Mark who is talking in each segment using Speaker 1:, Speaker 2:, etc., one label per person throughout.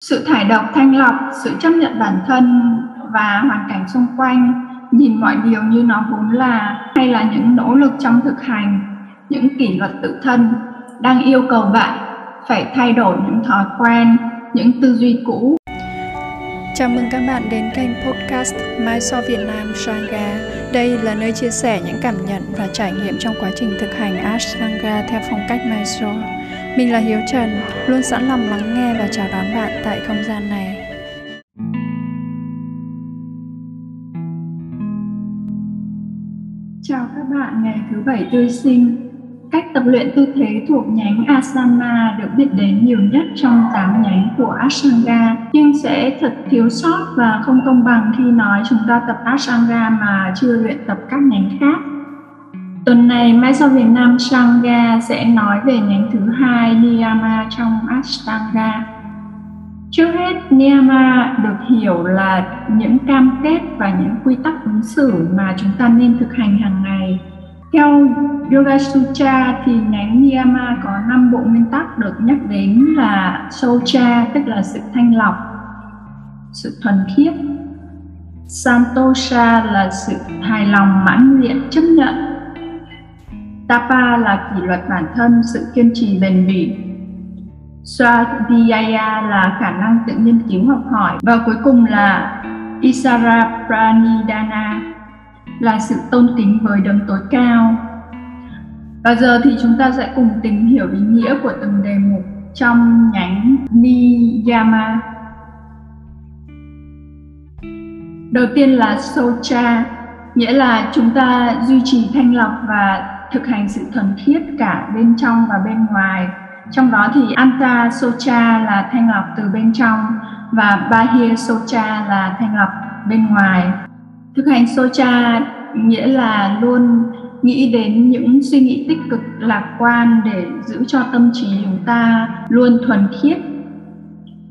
Speaker 1: sự thải độc thanh lọc, sự chấp nhận bản thân và hoàn cảnh xung quanh, nhìn mọi điều như nó vốn là, hay là những nỗ lực trong thực hành, những kỷ luật tự thân đang yêu cầu bạn phải thay đổi những thói quen, những tư duy cũ
Speaker 2: Chào mừng các bạn đến kênh podcast Mai So Việt Nam Sangha. Đây là nơi chia sẻ những cảm nhận và trải nghiệm trong quá trình thực hành Ashtanga theo phong cách Mai So. Mình là Hiếu Trần, luôn sẵn lòng lắng nghe và chào đón bạn tại không gian này.
Speaker 1: Chào các bạn ngày thứ bảy tươi sinh. Cách tập luyện tư thế thuộc nhánh Asana được biết đến nhiều nhất trong 8 nhánh của Ashtanga, nhưng sẽ thật thiếu sót và không công bằng khi nói chúng ta tập Ashtanga mà chưa luyện tập các nhánh khác. Tuần này Mai sau Việt Nam Sangha sẽ nói về nhánh thứ hai Niyama trong Ashtanga. Trước hết, Niyama được hiểu là những cam kết và những quy tắc ứng xử mà chúng ta nên thực hành hàng ngày. Theo Yoga Sutra thì nhánh Niyama có 5 bộ nguyên tắc được nhắc đến là Socha tức là sự thanh lọc, sự thuần khiết, Santosha là sự hài lòng mãn nguyện chấp nhận Tapa là kỷ luật bản thân, sự kiên trì bền bỉ. Swadhyaya là khả năng tự nghiên cứu học hỏi. Và cuối cùng là Isara Pranidhana là sự tôn kính với đấng tối cao. Và giờ thì chúng ta sẽ cùng tìm hiểu ý nghĩa của từng đề mục trong nhánh Niyama. Đầu tiên là Socha, nghĩa là chúng ta duy trì thanh lọc và thực hành sự thuần khiết cả bên trong và bên ngoài. Trong đó thì anta socha là thanh lọc từ bên trong và bahir socha là thanh lọc bên ngoài. Thực hành socha nghĩa là luôn nghĩ đến những suy nghĩ tích cực lạc quan để giữ cho tâm trí chúng ta luôn thuần khiết.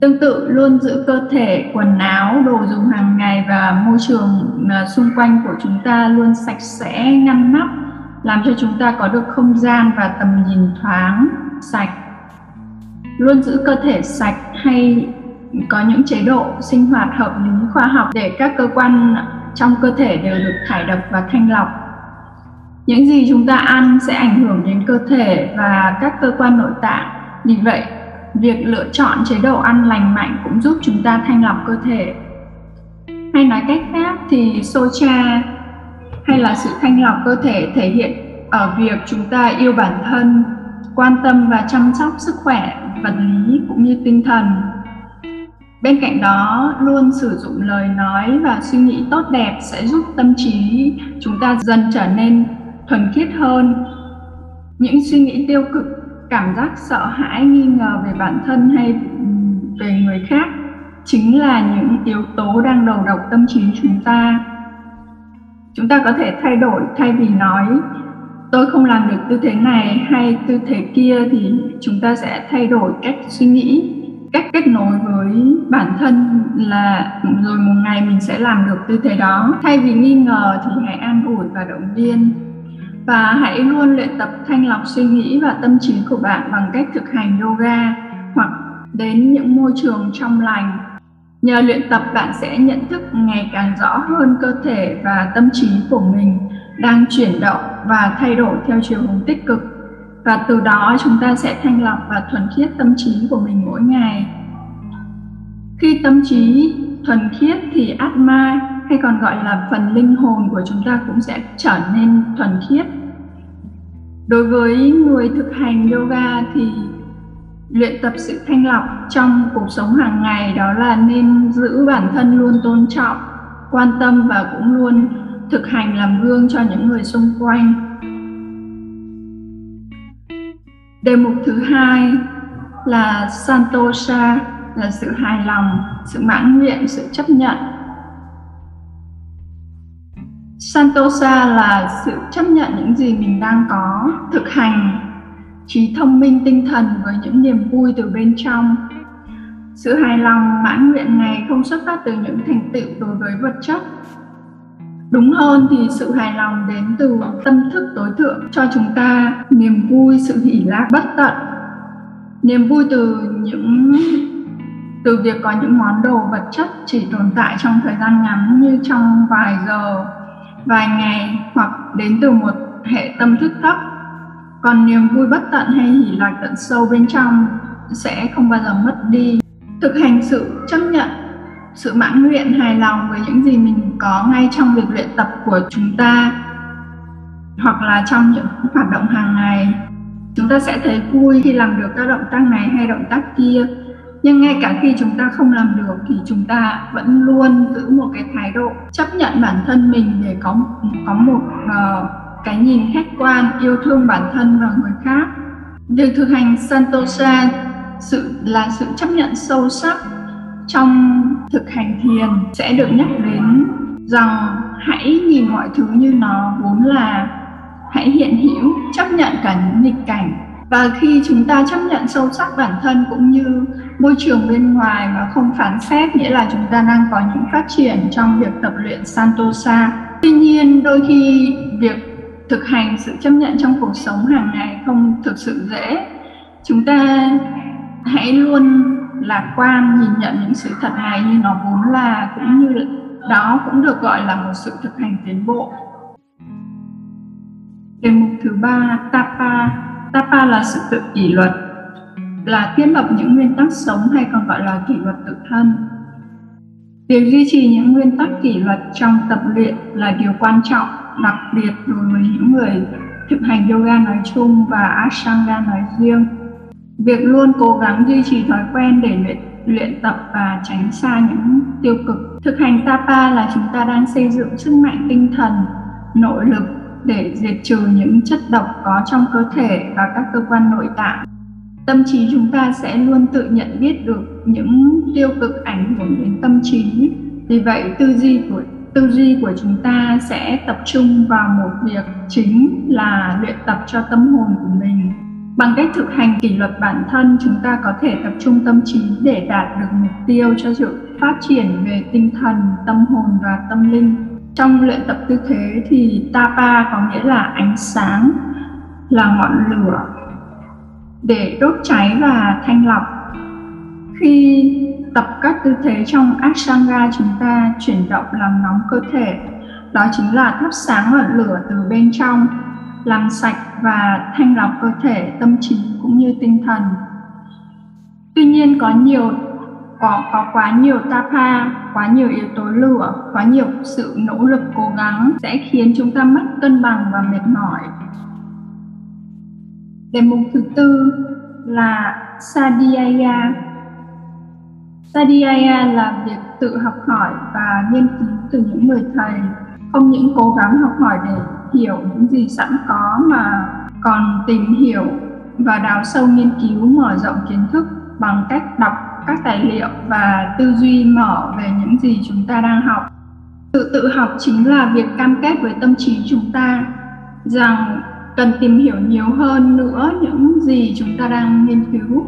Speaker 1: Tương tự, luôn giữ cơ thể, quần áo, đồ dùng hàng ngày và môi trường à, xung quanh của chúng ta luôn sạch sẽ, ngăn nắp làm cho chúng ta có được không gian và tầm nhìn thoáng, sạch. Luôn giữ cơ thể sạch hay có những chế độ sinh hoạt hợp lý, khoa học để các cơ quan trong cơ thể đều được thải độc và thanh lọc. Những gì chúng ta ăn sẽ ảnh hưởng đến cơ thể và các cơ quan nội tạng. Vì vậy, việc lựa chọn chế độ ăn lành mạnh cũng giúp chúng ta thanh lọc cơ thể. Hay nói cách khác thì socha hay là sự thanh lọc cơ thể thể hiện ở việc chúng ta yêu bản thân, quan tâm và chăm sóc sức khỏe, vật lý cũng như tinh thần. Bên cạnh đó, luôn sử dụng lời nói và suy nghĩ tốt đẹp sẽ giúp tâm trí chúng ta dần trở nên thuần khiết hơn. Những suy nghĩ tiêu cực, cảm giác sợ hãi, nghi ngờ về bản thân hay về người khác chính là những yếu tố đang đầu độc tâm trí chúng ta chúng ta có thể thay đổi, thay vì nói, tôi không làm được tư thế này hay tư thế kia thì chúng ta sẽ thay đổi cách suy nghĩ, cách kết nối với bản thân là, rồi một ngày mình sẽ làm được tư thế đó thay vì nghi ngờ thì hãy an ủi và động viên. Và hãy luôn luyện tập thanh lọc suy nghĩ và tâm trí của bạn bằng cách thực hành yoga hoặc đến những môi trường trong lành. Nhờ luyện tập, bạn sẽ nhận thức ngày càng rõ hơn cơ thể và tâm trí của mình đang chuyển động và thay đổi theo chiều hướng tích cực và từ đó, chúng ta sẽ thanh lọc và thuần khiết tâm trí của mình mỗi ngày. Khi tâm trí thuần khiết thì Atma, hay còn gọi là phần linh hồn của chúng ta cũng sẽ trở nên thuần khiết. Đối với người thực hành yoga thì luyện tập sự thanh lọc trong cuộc sống hàng ngày, đó là nên giữ bản thân luôn tôn trọng, quan tâm và cũng luôn thực hành làm gương cho những người xung quanh. Đề mục thứ hai là santosha, là sự hài lòng, sự mãn nguyện, sự chấp nhận. Santosha là sự chấp nhận những gì mình đang có, thực hành trí thông minh tinh thần với những niềm vui từ bên trong. Sự hài lòng, mãn nguyện này không xuất phát từ những thành tựu đối với vật chất. Đúng hơn thì sự hài lòng đến từ tâm thức tối thượng cho chúng ta, niềm vui, sự hỷ lạc, bất tận. Niềm vui từ những, từ việc có những món đồ vật chất chỉ tồn tại trong thời gian ngắn như trong vài giờ, vài ngày hoặc đến từ một hệ tâm thức thấp còn niềm vui bất tận hay hỉ lạc tận sâu bên trong sẽ không bao giờ mất đi. Thực hành sự chấp nhận sự mãn nguyện hài lòng với những gì mình có ngay trong việc luyện tập của chúng ta hoặc là trong những hoạt động hàng ngày. Chúng ta sẽ thấy vui khi làm được các động tác này hay động tác kia. Nhưng ngay cả khi chúng ta không làm được thì chúng ta vẫn luôn giữ một cái thái độ chấp nhận bản thân mình để có có một uh, cái nhìn khách quan, yêu thương bản thân và người khác. Việc thực hành santosa sự là sự chấp nhận sâu sắc trong thực hành thiền sẽ được nhắc đến. Rằng hãy nhìn mọi thứ như nó vốn là. Hãy hiện hữu, chấp nhận cả những nghịch cảnh. Và khi chúng ta chấp nhận sâu sắc bản thân cũng như môi trường bên ngoài mà không phán xét, nghĩa là chúng ta đang có những phát triển trong việc tập luyện santosa tuy nhiên, đôi khi việc thực hành sự chấp nhận trong cuộc sống hàng ngày không thực sự dễ. Chúng ta hãy luôn lạc quan nhìn nhận những sự thật này như nó vốn là, cũng như đó cũng được gọi là một sự thực hành tiến bộ. Đề mục thứ ba, tapa. Tapa là sự tự kỷ luật, là thiết lập những nguyên tắc sống hay còn gọi là kỷ luật tự thân. Việc duy trì những nguyên tắc kỷ luật trong tập luyện là điều quan trọng đặc biệt đối với những người thực hành yoga nói chung và ashtanga nói riêng, việc luôn cố gắng duy trì thói quen để luyện luyện tập và tránh xa những tiêu cực. Thực hành tapa là chúng ta đang xây dựng sức mạnh tinh thần, nội lực để diệt trừ những chất độc có trong cơ thể và các cơ quan nội tạng. Tâm trí chúng ta sẽ luôn tự nhận biết được những tiêu cực ảnh hưởng đến tâm trí. Vì vậy, tư duy của tư duy của chúng ta sẽ tập trung vào một việc chính là luyện tập cho tâm hồn của mình. Bằng cách thực hành kỷ luật bản thân, chúng ta có thể tập trung tâm trí để đạt được mục tiêu cho sự phát triển về tinh thần, tâm hồn và tâm linh. Trong luyện tập tư thế thì tapa có nghĩa là ánh sáng, là ngọn lửa để đốt cháy và thanh lọc. Khi tập các tư thế trong Ashtanga chúng ta chuyển động làm nóng cơ thể. Đó chính là thắp sáng ngọn lửa từ bên trong, làm sạch và thanh lọc cơ thể, tâm trí cũng như tinh thần. Tuy nhiên có nhiều, có có quá nhiều tapa, quá nhiều yếu tố lửa, quá nhiều sự nỗ lực cố gắng sẽ khiến chúng ta mất cân bằng và mệt mỏi. Đề mục thứ tư là sadhyaya. Sadia là việc tự học hỏi và nghiên cứu từ những người thầy, không những cố gắng học hỏi để hiểu những gì sẵn có mà còn tìm hiểu và đào sâu nghiên cứu mở rộng kiến thức bằng cách đọc các tài liệu và tư duy mở về những gì chúng ta đang học. Tự tự học chính là việc cam kết với tâm trí chúng ta rằng cần tìm hiểu nhiều hơn nữa những gì chúng ta đang nghiên cứu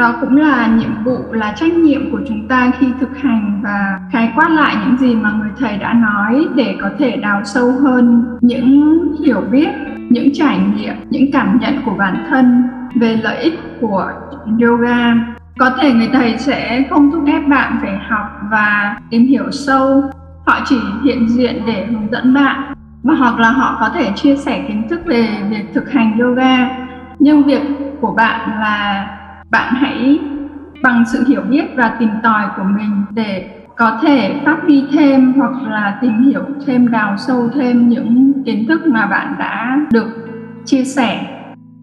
Speaker 1: đó cũng là nhiệm vụ, là trách nhiệm của chúng ta khi thực hành và khái quát lại những gì mà người thầy đã nói để có thể đào sâu hơn những hiểu biết, những trải nghiệm, những cảm nhận của bản thân về lợi ích của yoga. Có thể người thầy sẽ không thúc ép bạn phải học và tìm hiểu sâu. Họ chỉ hiện diện để hướng dẫn bạn và hoặc là họ có thể chia sẻ kiến thức về việc thực hành yoga. Nhưng việc của bạn là bạn hãy bằng sự hiểu biết và tìm tòi của mình để có thể phát huy thêm hoặc là tìm hiểu thêm, đào sâu thêm những kiến thức mà bạn đã được chia sẻ.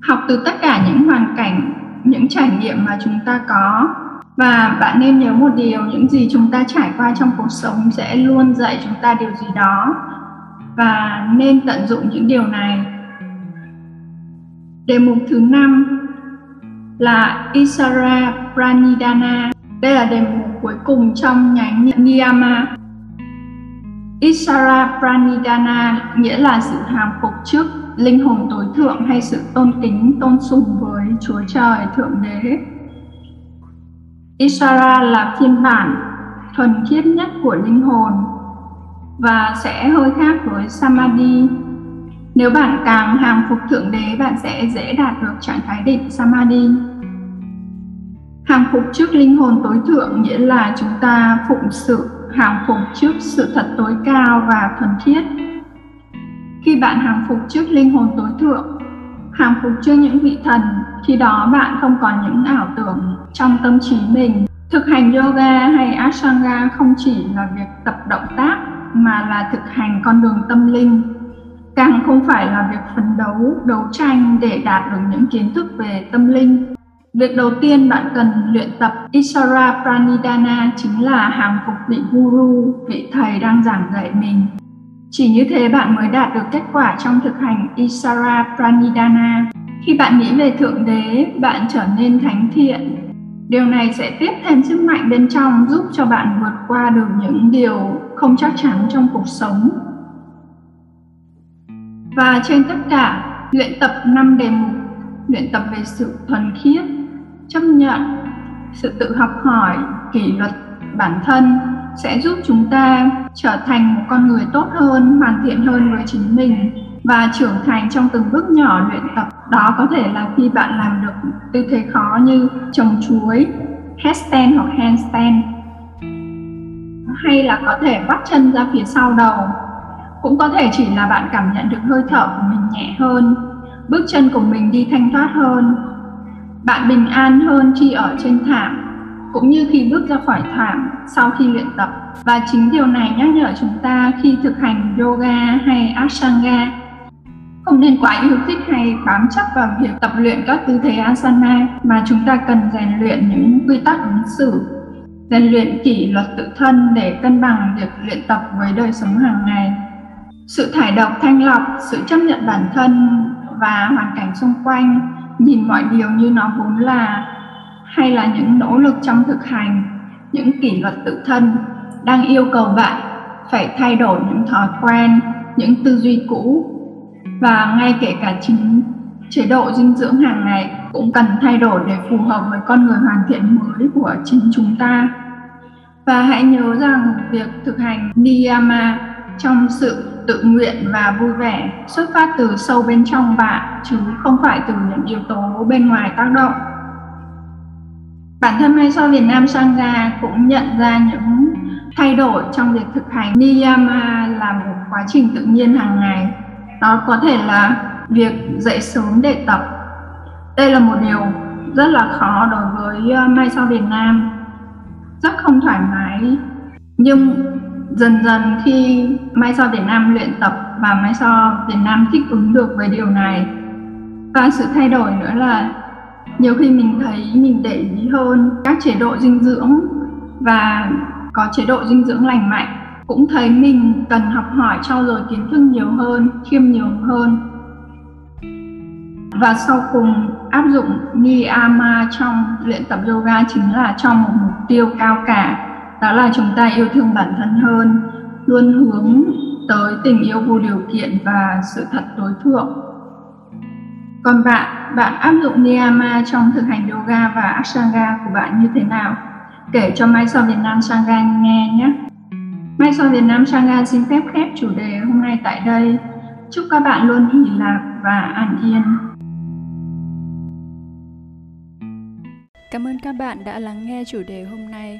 Speaker 1: Học từ tất cả những hoàn cảnh, những trải nghiệm mà chúng ta có. Và bạn nên nhớ một điều, những gì chúng ta trải qua trong cuộc sống sẽ luôn dạy chúng ta điều gì đó. Và nên tận dụng những điều này. Đề mục thứ năm là Isara Pranidhana. Đây là đề mục cuối cùng trong nhánh Niyama. Isara Pranidhana nghĩa là sự hàm phục trước linh hồn tối thượng hay sự tôn kính, tôn sùng với Chúa Trời, Thượng Đế. Isara là phiên bản thuần khiết nhất của linh hồn và sẽ hơi khác với Samadhi nếu bạn càng hàng phục Thượng Đế, bạn sẽ dễ đạt được trạng thái định Samadhi. Hàng phục trước linh hồn tối thượng nghĩa là chúng ta phụng sự hàng phục trước sự thật tối cao và thuần khiết. Khi bạn hàng phục trước linh hồn tối thượng, hàng phục trước những vị thần, khi đó bạn không còn những ảo tưởng trong tâm trí mình. Thực hành yoga hay ashtanga không chỉ là việc tập động tác mà là thực hành con đường tâm linh càng không phải là việc phấn đấu đấu tranh để đạt được những kiến thức về tâm linh Việc đầu tiên bạn cần luyện tập Isara Pranidhana chính là hàng phục vị guru, vị thầy đang giảng dạy mình. Chỉ như thế bạn mới đạt được kết quả trong thực hành Isara Pranidhana. Khi bạn nghĩ về Thượng Đế, bạn trở nên thánh thiện. Điều này sẽ tiếp thêm sức mạnh bên trong giúp cho bạn vượt qua được những điều không chắc chắn trong cuộc sống. Và trên tất cả, luyện tập năm đề mục, luyện tập về sự thuần khiết, chấp nhận sự tự học hỏi kỷ luật bản thân sẽ giúp chúng ta trở thành một con người tốt hơn hoàn thiện hơn với chính mình và trưởng thành trong từng bước nhỏ luyện tập. Đó có thể là khi bạn làm được tư thế khó như trồng chuối headstand hoặc handstand hay là có thể bắt chân ra phía sau đầu cũng có thể chỉ là bạn cảm nhận được hơi thở của mình nhẹ hơn, bước chân của mình đi thanh thoát hơn, bạn bình an hơn khi ở trên thảm, cũng như khi bước ra khỏi thảm sau khi luyện tập. Và chính điều này nhắc nhở chúng ta khi thực hành yoga hay ashtanga. Không nên quá yêu thích hay bám chấp vào việc tập luyện các tư thế asana, mà chúng ta cần rèn luyện những quy tắc ứng xử, rèn luyện kỷ luật tự thân để cân bằng việc luyện tập với đời sống hàng ngày sự thải độc thanh lọc, sự chấp nhận bản thân và hoàn cảnh xung quanh, nhìn mọi điều như nó vốn là, hay là những nỗ lực trong thực hành, những kỷ luật tự thân đang yêu cầu bạn phải thay đổi những thói quen, những tư duy cũ. Và ngay kể cả chính chế độ dinh dưỡng hàng ngày cũng cần thay đổi để phù hợp với con người hoàn thiện mới của chính chúng ta. Và hãy nhớ rằng việc thực hành niyama trong sự tự nguyện và vui vẻ xuất phát từ sâu bên trong bạn, chứ không phải từ những yếu tố bên ngoài tác động. Bản thân Mai So Việt Nam Sangha cũng nhận ra những thay đổi trong việc thực hành Niyama là một quá trình tự nhiên hàng ngày. Đó có thể là việc dậy sớm để tập. Đây là một điều rất là khó đối với ờ, Mai sau Việt Nam. Rất không thoải mái. Nhưng dần dần khi Mai So Việt Nam luyện tập và Mai So Việt Nam thích ứng được với điều này và sự thay đổi nữa là nhiều khi mình thấy mình để ý hơn các chế độ dinh dưỡng và có chế độ dinh dưỡng lành mạnh. Cũng thấy mình cần học hỏi trau dồi kiến thức nhiều hơn, khiêm nhiều hơn. Và sau cùng, áp dụng niyama trong luyện tập yoga chính là trong một mục tiêu cao cả đó là chúng ta yêu thương bản thân hơn, luôn hướng tới tình yêu vô điều kiện và sự thật tối thượng. Còn bạn bạn áp dụng niyama trong thực hành yoga và ashtanga của bạn như thế nào? Kể cho Mai So Việt Nam Sangha nghe nhé. Mai So Việt Nam Sangha xin phép khép chủ đề hôm nay tại đây. Chúc các bạn luôn hỷ lạc và an yên.
Speaker 2: Cảm ơn các bạn đã lắng nghe chủ đề hôm nay.